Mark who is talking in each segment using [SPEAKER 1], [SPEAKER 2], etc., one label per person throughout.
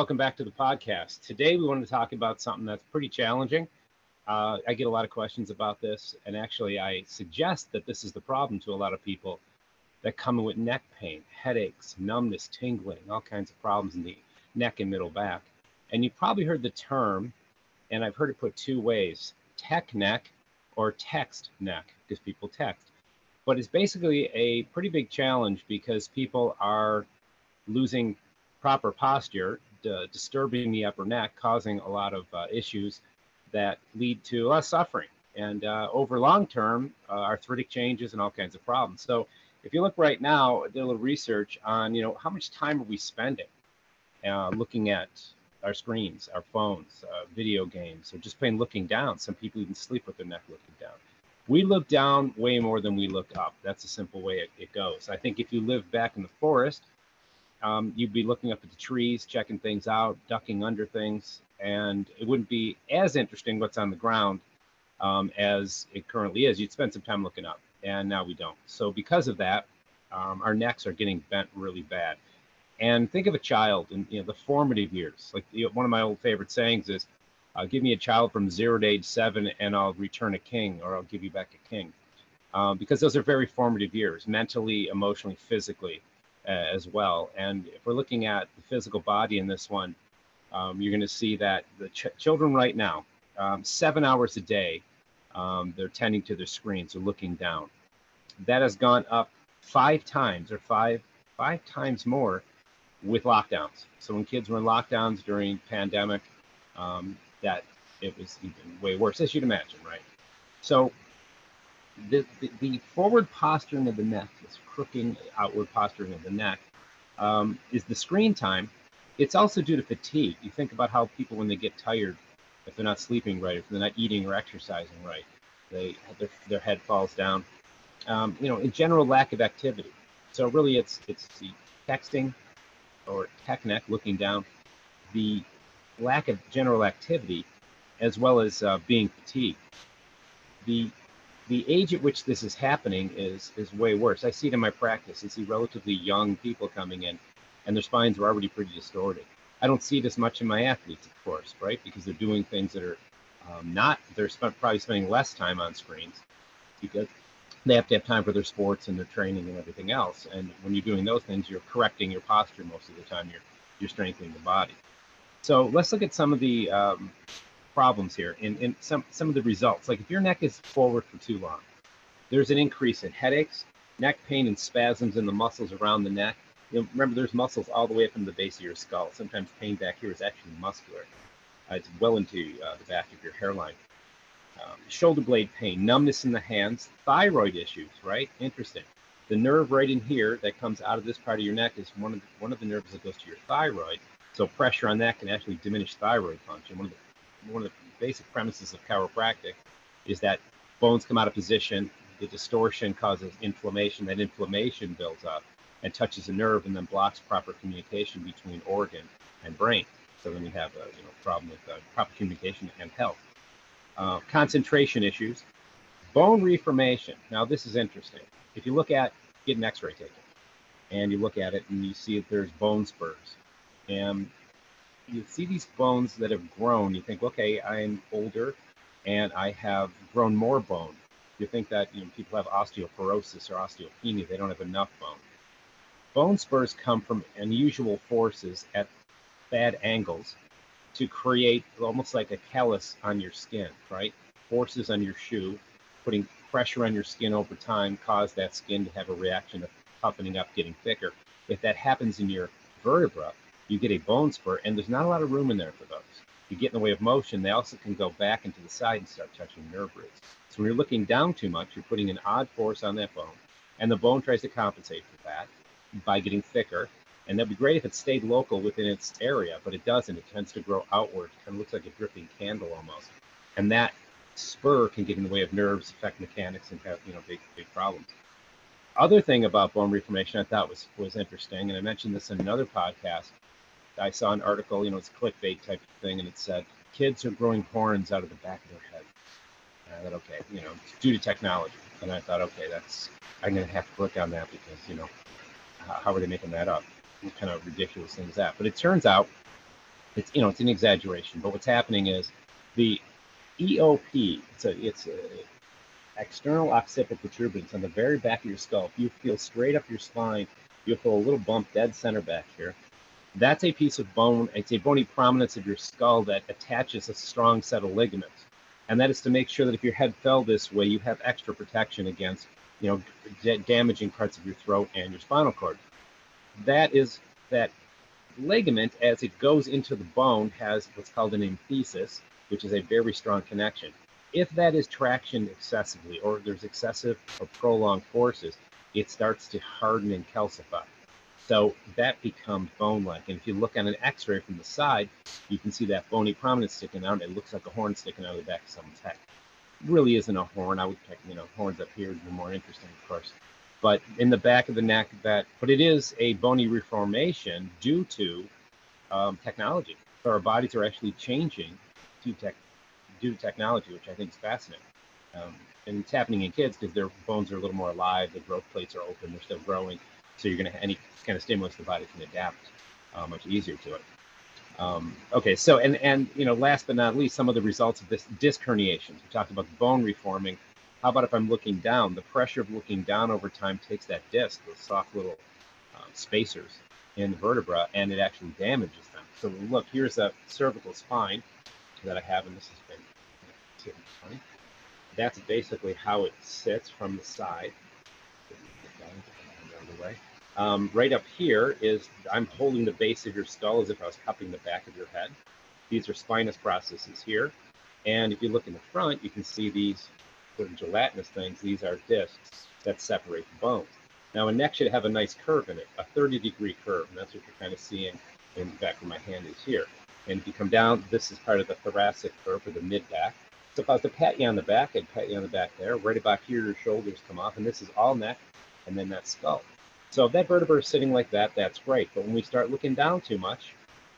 [SPEAKER 1] Welcome back to the podcast. Today, we wanted to talk about something that's pretty challenging. Uh, I get a lot of questions about this, and actually, I suggest that this is the problem to a lot of people that come with neck pain, headaches, numbness, tingling, all kinds of problems in the neck and middle back. And you've probably heard the term, and I've heard it put two ways tech neck or text neck, because people text. But it's basically a pretty big challenge because people are losing proper posture, d- disturbing the upper neck, causing a lot of uh, issues that lead to less suffering and uh, over long term uh, arthritic changes and all kinds of problems. So if you look right now, did a little research on you know how much time are we spending uh, looking at our screens, our phones, uh, video games, or just plain looking down. Some people even sleep with their neck looking down. We look down way more than we look up. That's a simple way it, it goes. I think if you live back in the forest, um, you'd be looking up at the trees, checking things out, ducking under things, and it wouldn't be as interesting what's on the ground um, as it currently is. You'd spend some time looking up, and now we don't. So because of that, um, our necks are getting bent really bad. And think of a child in you know the formative years. Like you know, one of my old favorite sayings is, uh, "Give me a child from zero to age seven, and I'll return a king, or I'll give you back a king," um, because those are very formative years, mentally, emotionally, physically, as well. And if we're looking at the physical body in this one, um, you're going to see that the ch- children right now, um, seven hours a day, um, they're tending to their screens, they're looking down. That has gone up five times or five five times more with lockdowns. So when kids were in lockdowns during pandemic, um, that it was even way worse, as you'd imagine, right? So the, the, forward posturing of the neck, this crooking outward posturing of the neck, um, is the screen time it's also due to fatigue. You think about how people, when they get tired, if they're not sleeping right, if they're not eating or exercising right, they their, their head falls down. Um, you know, in general, lack of activity. So really, it's it's the texting or tech neck looking down, the lack of general activity, as well as uh, being fatigued. The the age at which this is happening is is way worse. I see it in my practice. I see relatively young people coming in and their spines are already pretty distorted. I don't see it as much in my athletes, of course, right? Because they're doing things that are um, not, they're probably spending less time on screens because they have to have time for their sports and their training and everything else. And when you're doing those things, you're correcting your posture most of the time. You're you're strengthening the body. So let's look at some of the um, problems here and, some some of the results. Like if your neck is forward for too long, there's an increase in headaches, neck pain, and spasms in the muscles around the neck you know, remember there's muscles all the way up in the base of your skull. Sometimes pain back here is actually muscular. Uh, it's well into uh, the back of your hairline. Um, shoulder blade pain, numbness in the hands, thyroid issues, right? Interesting. The nerve right in here that comes out of this part of your neck is one of the, one of the nerves that goes to your thyroid. So pressure on that can actually diminish thyroid function. One of the one of the basic premises of chiropractic is that bones come out of position. The distortion causes inflammation. That inflammation builds up and touches a nerve and then blocks proper communication between organ and brain. So then you have a you know, problem with uh, proper communication and health. Uh, concentration issues, bone reformation. Now this is interesting. If you look at get an X-ray taken, and you look at it and you see that there's bone spurs, and you see these bones that have grown. You think, okay, I'm older, and I have grown more bone. You think that you know, people have osteoporosis or osteopenia; they don't have enough bone. Bone spurs come from unusual forces at bad angles to create almost like a callus on your skin, right? Forces on your shoe, putting pressure on your skin over time cause that skin to have a reaction of toughening up, getting thicker. If that happens in your vertebra, you get a bone spur, and there's not a lot of room in there for those. You get in the way of motion, they also can go back into the side and start touching nerve roots. So when you're looking down too much, you're putting an odd force on that bone, and the bone tries to compensate for that by getting thicker. And that'd be great if it stayed local within its area, but it doesn't. It tends to grow outward. Kind of looks like a dripping candle almost. And that spur can get in the way of nerves, affect mechanics, and have you know big big problems. Other thing about bone reformation I thought was was interesting, and I mentioned this in another podcast. I saw an article, you know, it's a clickbait type of thing, and it said kids are growing horns out of the back of their head. And I thought, okay, you know, due to technology. And I thought, okay, that's I'm gonna have to click on that because you know how are they making that up? What kind of ridiculous thing is that? But it turns out It's you know it's an exaggeration, but what's happening is the EOP. It's a it's a external occipital protuberance on the very back of your skull. If you feel straight up your spine, you'll feel a little bump dead center back here. That's a piece of bone. It's a bony prominence of your skull that attaches a strong set of ligaments, and that is to make sure that if your head fell this way, you have extra protection against you know d- damaging parts of your throat and your spinal cord. That is that ligament as it goes into the bone has what's called an enthesis, which is a very strong connection. If that is traction excessively or there's excessive or prolonged forces, it starts to harden and calcify. So that becomes bone-like. And if you look on an x-ray from the side, you can see that bony prominence sticking out. It looks like a horn sticking out of the back of someone's head. It really isn't a horn. I would pick, you know, horns up here would be more interesting, of course. But in the back of the neck, that, but it is a bony reformation due to um, technology. So our bodies are actually changing to tech, due to technology, which I think is fascinating. Um, and it's happening in kids because their bones are a little more alive, the growth plates are open, they're still growing. So you're going to any kind of stimulus, the body can adapt uh, much easier to it. Um, okay, so and and you know, last but not least, some of the results of this disc herniations. We talked about the bone reforming. How about if I'm looking down? The pressure of looking down over time takes that disc, those soft little uh, spacers in the vertebra, and it actually damages them. So look, here's a cervical spine that I have, and this been that's basically how it sits from the side. The way. Um, right up here is I'm holding the base of your skull as if I was cupping the back of your head. These are spinous processes here. And if you look in the front, you can see these sort of gelatinous things. These are discs that separate the bones. Now, a neck should have a nice curve in it, a 30 degree curve. And that's what you're kind of seeing in the back of my hand is here. And if you come down, this is part of the thoracic curve or the mid back. So if I was to pat you on the back, I'd pat you on the back there. Right about here, your shoulders come off. And this is all neck and then that skull. So if that vertebra is sitting like that, that's great. But when we start looking down too much,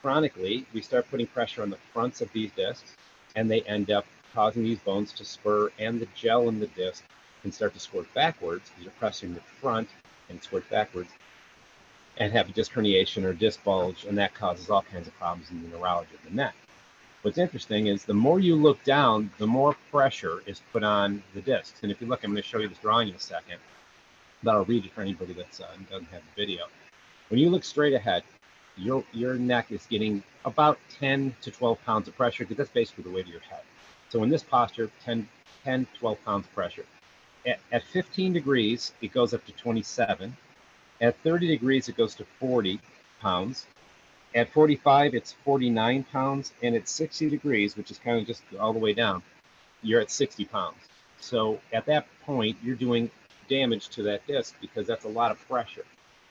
[SPEAKER 1] chronically, we start putting pressure on the fronts of these discs, and they end up causing these bones to spur, and the gel in the disc can start to squirt backwards because you're pressing the front and squirt backwards, and have a disc herniation or disc bulge, and that causes all kinds of problems in the neurology of the neck. What's interesting is the more you look down, the more pressure is put on the discs. And if you look, I'm going to show you this drawing in a second that I'll read it for anybody that uh, doesn't have the video. When you look straight ahead, your your neck is getting about 10 to 12 pounds of pressure because that's basically the weight of your head. So in this posture, 10, 10 12 pounds of pressure. At, at 15 degrees, it goes up to 27. At 30 degrees, it goes to 40 pounds. At 45, it's 49 pounds. And at 60 degrees, which is kind of just all the way down, you're at 60 pounds. So at that point, you're doing damage to that disc because that's a lot of pressure.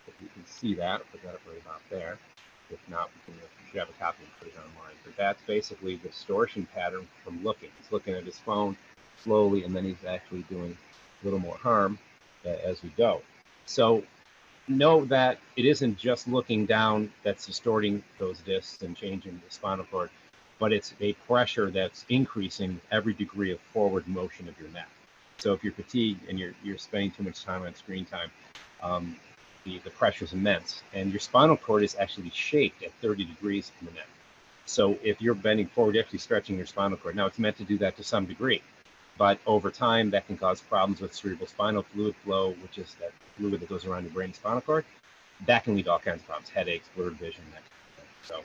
[SPEAKER 1] If you can see that, put that up right about there. If not, we can grab a copy and put it online. But that's basically the distortion pattern from looking. He's looking at his phone slowly, and then he's actually doing a little more harm uh, as we go. So know that it isn't just looking down that's distorting those discs and changing the spinal cord, but it's a pressure that's increasing every degree of forward motion of your neck. So if you're fatigued and you're you're spending too much time on screen time, um, the, the pressure is immense. And your spinal cord is actually shaped at 30 degrees in the neck. So if you're bending forward, you're actually stretching your spinal cord. Now it's meant to do that to some degree, but over time that can cause problems with cerebral spinal fluid flow, which is that fluid that goes around your brain spinal cord. That can lead to all kinds of problems, headaches, blurred vision, that kind of. So, all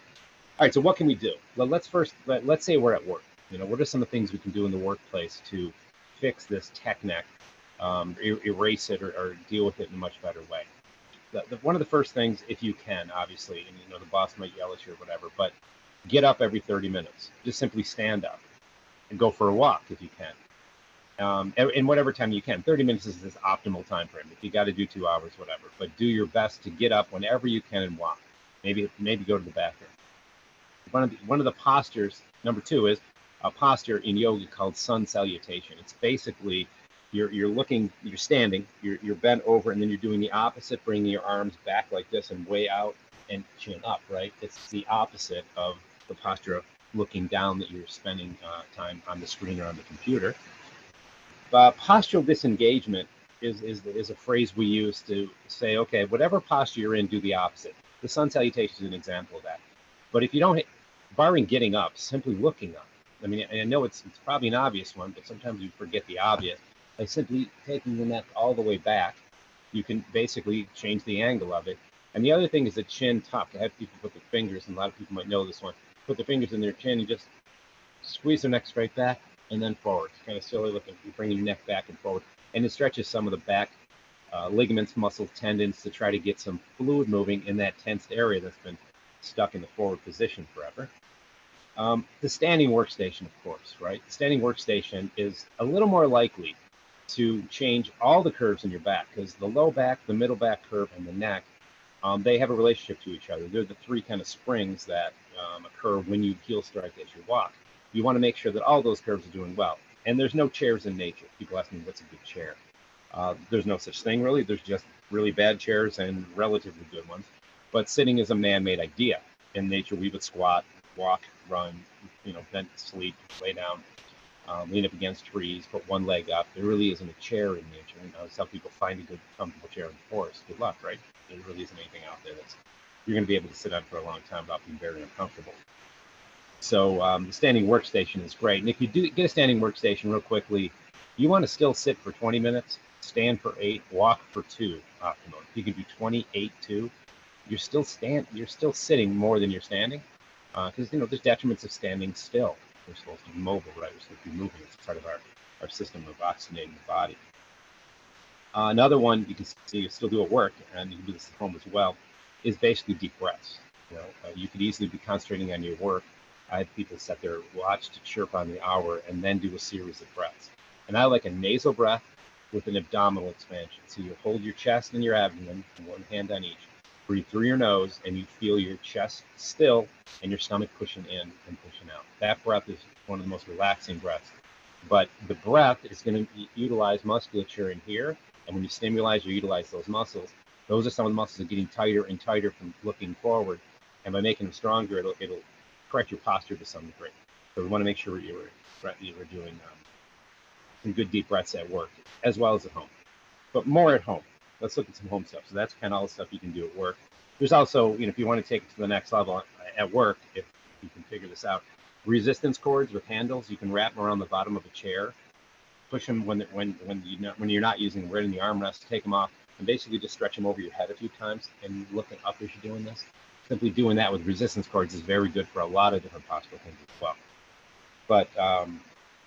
[SPEAKER 1] right. So what can we do? Well, let's first let, let's say we're at work. You know, what are some of the things we can do in the workplace to fix this tech neck, um, er- erase it, or, or, deal with it in a much better way. The, the, one of the first things, if you can, obviously, and you know the boss might yell at you or whatever, but get up every 30 minutes. Just simply stand up and go for a walk if you can. Um, in whatever time you can. 30 minutes is this optimal time frame. If you got to do two hours, whatever. But do your best to get up whenever you can and walk. Maybe maybe go to the bathroom. One of the, one of the postures. Number two is a posture in yoga called sun salutation. It's basically you're you're looking, you're standing, you're you're bent over, and then you're doing the opposite, bringing your arms back like this and way out and chin up. Right? It's the opposite of the posture of looking down that you're spending uh, time on the screen or on the computer. Uh, postural disengagement is, is is a phrase we use to say, okay, whatever posture you're in, do the opposite. The sun salutation is an example of that. But if you don't barring getting up, simply looking up. I mean, I know it's, it's probably an obvious one, but sometimes you forget the obvious. By simply taking the neck all the way back, you can basically change the angle of it. And the other thing is the chin tuck. I have people put their fingers, and a lot of people might know this one, put their fingers in their chin and just squeeze their neck straight back and then forward. It's kind of silly looking. You bring your neck back and forward. And it stretches some of the back uh, ligaments, muscles, tendons to try to get some fluid moving in that tensed area that's been stuck in the forward position forever. Um, the standing workstation, of course, right? The standing workstation is a little more likely to change all the curves in your back because the low back, the middle back curve, and the neck, um, they have a relationship to each other. They're the three kind of springs that um, occur when you heel strike as you walk. You want to make sure that all those curves are doing well. And there's no chairs in nature. People ask me, what's a good chair? Uh, there's no such thing really. There's just really bad chairs and relatively good ones. But sitting is a man-made idea. In nature, we would squat, walk, run, you know, bend, sleep, lay down, um, lean up against trees, put one leg up. There really isn't a chair in nature. You know, some people find a good, comfortable chair in the forest. Good luck, right? There really isn't anything out there that's you're going to be able to sit on for a long time without being very uncomfortable. So um, the standing workstation is great. And if you do get a standing workstation real quickly, you want to still sit for 20 minutes, stand for eight, walk for two optimum. You can do 28, two, you're still stand, you're still sitting more than you're standing. Because, uh, you know, there's detriments of standing still. We're supposed to be mobile, right? We're supposed to be moving. It's part of our, our system of oxygenating the body. Uh, another one you can see you still do at work, and you can do this at home as well, is basically deep breaths. You know, uh, you could easily be concentrating on your work. I had people set their watch to chirp on the hour and then do a series of breaths. And I like a nasal breath with an abdominal expansion. So you hold your chest and your abdomen, one hand on each. Breathe through your nose, and you feel your chest still and your stomach pushing in and pushing out. That breath is one of the most relaxing breaths. But the breath is going to utilize musculature in here. And when you stimulate you utilize those muscles, those are some of the muscles that are getting tighter and tighter from looking forward. And by making them stronger, it'll, it'll correct your posture to some degree. So we want to make sure you were, you were doing um, some good deep breaths at work as well as at home, but more at home. Let's look at some home stuff. So that's kind of all the stuff you can do at work. There's also, you know, if you want to take it to the next level at work, if you can figure this out, resistance cords with handles, you can wrap them around the bottom of a chair, push them when when when you when you're not using them right in the armrest, take them off, and basically just stretch them over your head a few times and looking up as you're doing this. Simply doing that with resistance cords is very good for a lot of different postural things as well. But um,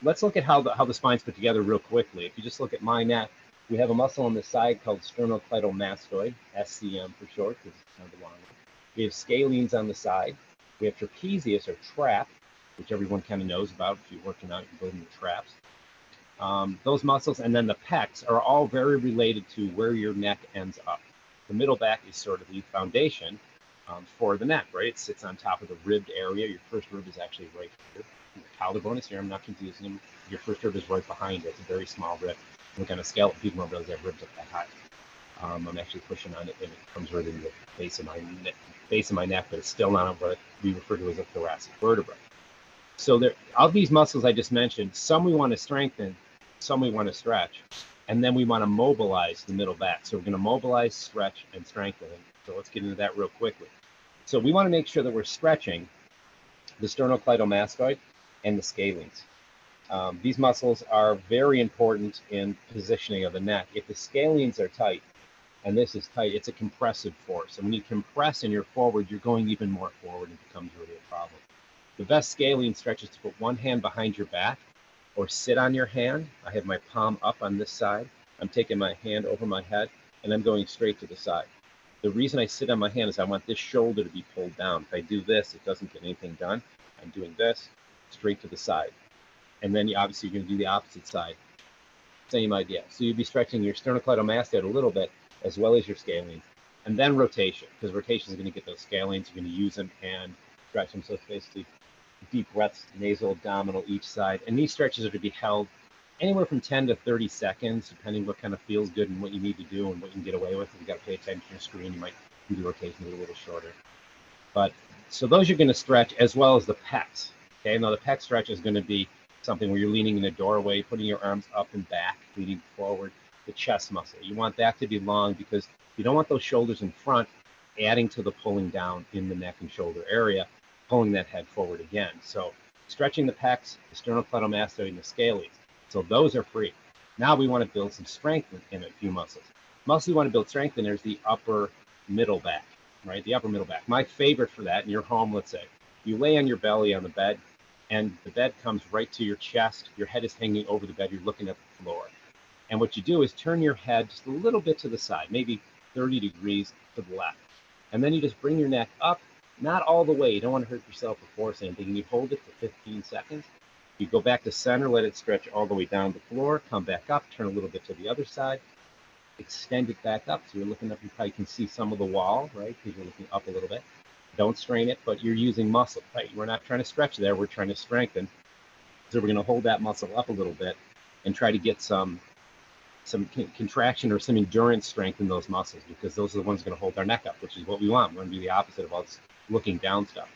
[SPEAKER 1] let's look at how the how the spine's put together real quickly. If you just look at my neck, we have a muscle on the side called sternocleidomastoid, SCM for short, because it's kind of long one. We have scalenes on the side. We have trapezius or trap, which everyone kind of knows about. If you're working out, you're building the traps. Um, those muscles and then the pecs are all very related to where your neck ends up. The middle back is sort of the foundation um, for the neck, right? It sits on top of the ribbed area. Your first rib is actually right here. The collarbone is here. I'm not confusing them. Your first rib is right behind it. It's a very small rib. Look on a skeleton, people don't realize that ribs up that high. Um, I'm actually pushing on it, and it comes right in the base of my neck, base of my neck, but it's still not what we refer to as a thoracic vertebra. So there, of these muscles I just mentioned, some we want to strengthen, some we want to stretch, and then we want to mobilize the middle back. So we're going to mobilize, stretch, and strengthen. So let's get into that real quickly. So we want to make sure that we're stretching the sternocleidomastoid and the scalenes. Um, these muscles are very important in positioning of the neck. If the scalenes are tight, and this is tight, it's a compressive force. And when you compress and you're forward, you're going even more forward and becomes really a problem. The best scalene stretch is to put one hand behind your back or sit on your hand. I have my palm up on this side. I'm taking my hand over my head and I'm going straight to the side. The reason I sit on my hand is I want this shoulder to be pulled down. If I do this, it doesn't get anything done. I'm doing this straight to the side. And then you, obviously you're going to do the opposite side. Same idea. So you'd be stretching your sternocleidomastoid a little bit as well as your scalene. And then rotation, because rotation is going to get those scalenes. You're going to use them and stretch them. So it's basically deep breaths, nasal, abdominal, each side. And these stretches are to be held anywhere from 10 to 30 seconds, depending what kind of feels good and what you need to do and what you can get away with. If you got to pay attention to your screen, you might do the rotation a little shorter. But so those you're going to stretch as well as the pecs. Okay, now the pec stretch is going to be something where you're leaning in a doorway, putting your arms up and back, leaning forward, the chest muscle. You want that to be long because you don't want those shoulders in front adding to the pulling down in the neck and shoulder area. pulling that head forward again. So stretching the pecs, the sternocleidomastoid, and the scales. So those are free. Now we want to build some strength in, a few muscles. Muscle you want to build strength in there's the upper middle back, right? The upper middle back. My favorite for that in your home, let's say, you lay on your belly on the bed, and the bed comes right to your chest. Your head is hanging over the bed. You're looking at the floor. And what you do is turn your head just a little bit to the side, maybe 30 degrees to the left. And then you just bring your neck up, not all the way. You don't want to hurt yourself or force anything. You hold it for 15 seconds. You go back to center, let it stretch all the way down the floor, come back up, turn a little bit to the other side, extend it back up. So you're looking up, you probably can see some of the wall, right? Because you're looking up a little bit. Don't strain it, but you're using muscle, right? We're not trying to stretch there, we're trying to strengthen. So we're going to hold that muscle up a little bit and try to get some some contraction or some endurance strength in those muscles because those are the ones going to hold our neck up, which is what we want. We want to be the opposite of all this looking down stuff.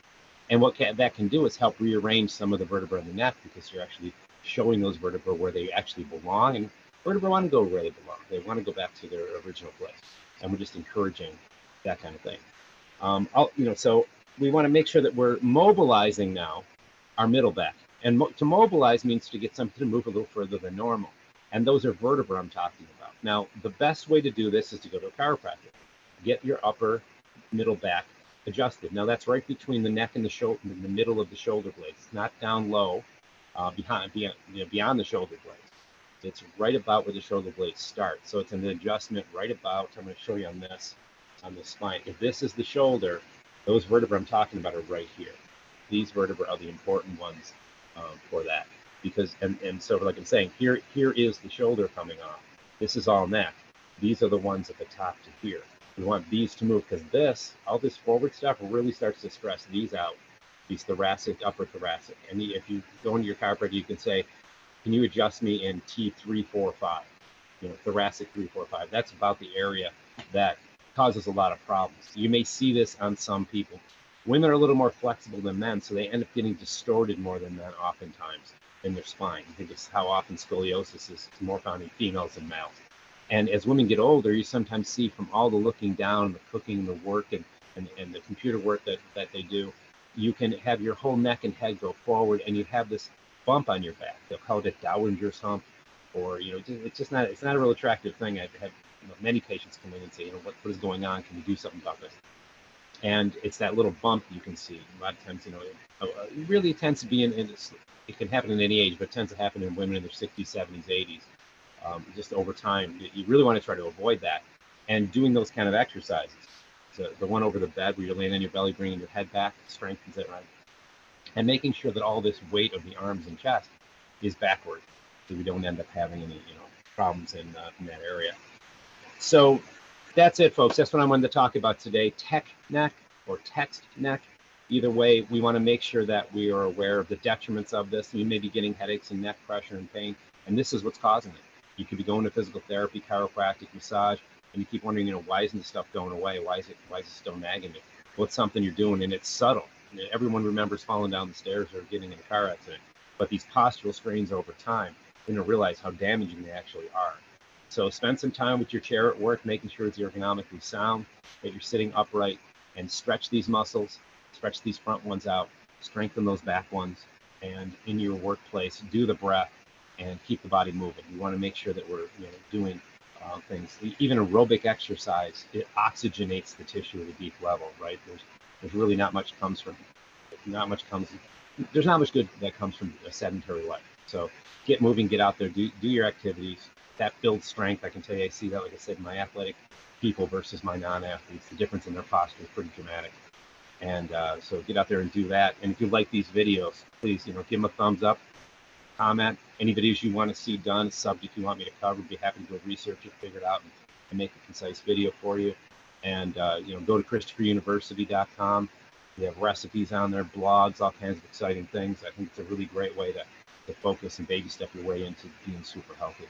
[SPEAKER 1] And what can, that can do is help rearrange some of the vertebrae in the neck because you're actually showing those vertebrae where they actually belong. And vertebrae want to go where they belong. They want to go back to their original place. And we're just encouraging that kind of thing. Um, you know, so we want to make sure that we're mobilizing now our middle back. And mo- to mobilize means to get something to move a little further than normal. And those are vertebrae I'm talking about. Now, the best way to do this is to go to a chiropractor. Get your upper middle back adjusted. Now, that's right between the neck and the shoulder, the middle of the shoulder blades. Not down low, uh, behind, beyond, you know, beyond the shoulder blades. It's right about where the shoulder blades start. So it's an adjustment right about, I'm going to show you on this, on the spine. If this is the shoulder, those vertebrae I'm talking about are right here. These vertebrae are the important ones um, for that. Because, and, and so like I'm saying, here here is the shoulder coming off. This is all neck. These are the ones at the top to here. We want these to move because this, all this forward stuff really starts to stress these out, these thoracic, upper thoracic. And if you go into your chiropractor, you can say, can you adjust me in T345? You know, thoracic 345. That's about the area that causes a lot of problems. You may see this on some people. Women are a little more flexible than men, so they end up getting distorted more than men oftentimes in their spine. I think it's how often scoliosis is more found in females than males. And as women get older, you sometimes see from all the looking down, the cooking, the work, and, and, and the computer work that, that they do, you can have your whole neck and head go forward and you have this bump on your back. They'll call it a Dowager's hump, or, you know, it's just not, it's not a real attractive thing. I've had you know, many patients come in and say, you know, what, what is going on? Can you do something about this? And it's that little bump you can see. A lot of times, you know, it, uh, it really tends to be in, in it can happen in any age, but it tends to happen in women in their 60s, 70s, 80s. Um, just over time, you really want to try to avoid that. And doing those kind of exercises, so the one over the bed where you're laying on your belly, bringing your head back, strengthens it, right? And making sure that all this weight of the arms and chest is backward, so we don't end up having any, you know, problems in, uh, in that area. So that's it, folks. That's what I wanted to talk about today. Tech neck or text neck. Either way, we want to make sure that we are aware of the detriments of this. We may be getting headaches and neck pressure and pain, and this is what's causing it. You could be going to physical therapy, chiropractic, massage, and you keep wondering, you know, why isn't this stuff going away? Why is it why is it still nagging me? What's something you're doing? And it's subtle. Everyone remembers falling down the stairs or getting in a car accident, but these postural strains over time, you don't realize how damaging they actually are. So spend some time with your chair at work, making sure it's ergonomically sound, that you're sitting upright, and stretch these muscles, stretch these front ones out, strengthen those back ones, and in your workplace, do the breath and keep the body moving. We want to make sure that we're you know, doing uh, things. Even aerobic exercise, it oxygenates the tissue at a deep level, right? There's there's really not much comes from, not much comes. There's not much good that comes from a sedentary life. So get moving, get out there, do do your activities, that builds strength. I can tell you, I see that, like I said, my athletic people versus my non-athletes. The difference in their posture is pretty dramatic. And uh, so get out there and do that. And if you like these videos, please, you know, give them a thumbs up, comment. Any videos you want to see done, subject you want me to cover, be happy to go research it, figure it out, and, and make a concise video for you. And uh, you know, go to ChristopherUniversity.com. We have recipes on there, blogs, all kinds of exciting things. I think it's a really great way to, to focus and baby step your way into being super healthy.